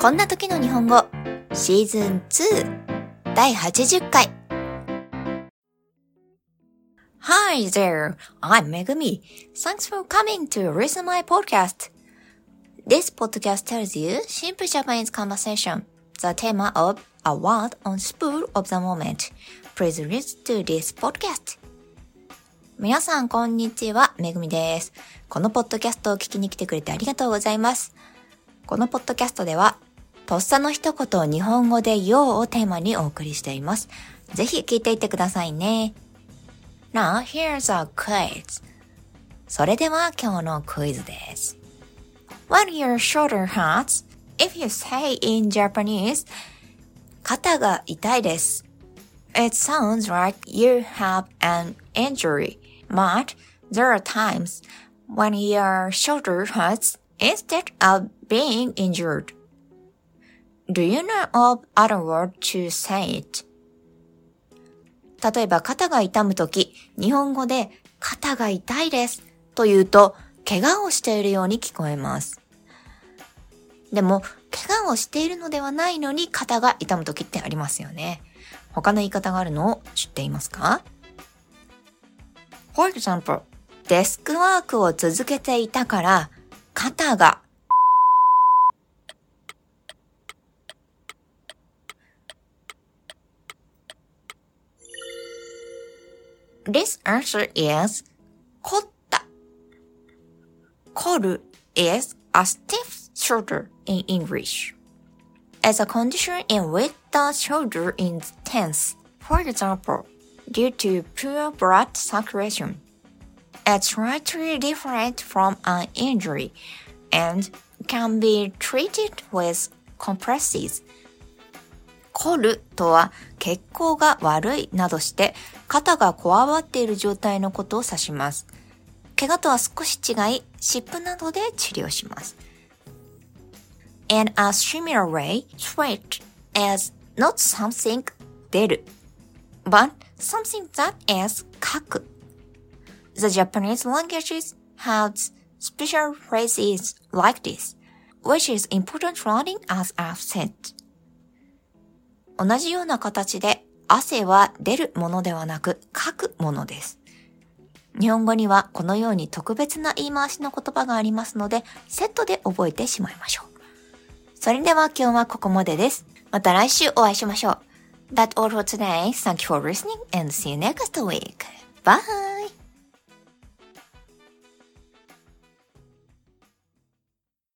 こんな時の日本語シーズン2第80回 Hi there, I'm Megumi. Thanks for coming to listen my podcast. This podcast tells you simple Japanese conversation, the theme of a word on spool of the moment. Please listen to this podcast. 皆さん、こんにちは。めぐみです。このポッドキャストを聞きに来てくれてありがとうございます。このポッドキャストでは、とっさの一言を日本語でようをテーマにお送りしています。ぜひ聞いていってくださいね。Now, here's a quiz. それでは今日のクイズです。When your shoulder hurts, if you say in Japanese, 肩が痛いです。It sounds like you have an injury, but there are times when your shoulder hurts instead of being injured. Do you know of other word to say it? 例えば肩が痛むとき、日本語で肩が痛いですと言うと、怪我をしているように聞こえます。でも、怪我をしているのではないのに肩が痛むときってありますよね。他の言い方があるのを知っていますか ?For example, デスクワークを続けていたから肩が This answer is kotta. Koru is a stiff shoulder in English. As a condition in which the shoulder is tense, for example, due to poor blood circulation. It's slightly different from an injury and can be treated with compresses 凝るとは血行が悪いなどして肩がこわばっている状態のことを指します。怪我とは少し違い、湿布などで治療します。In a similar way, sweat is not something 出る but something that is 書く。The Japanese languages has special phrases like this, which is important learning as I've said. 同じような形で汗は出るものではなく書くものです。日本語にはこのように特別な言い回しの言葉がありますので、セットで覚えてしまいましょう。それでは今日はここまでです。また来週お会いしましょう。That's all for today. Thank you for listening and see you next week. Bye!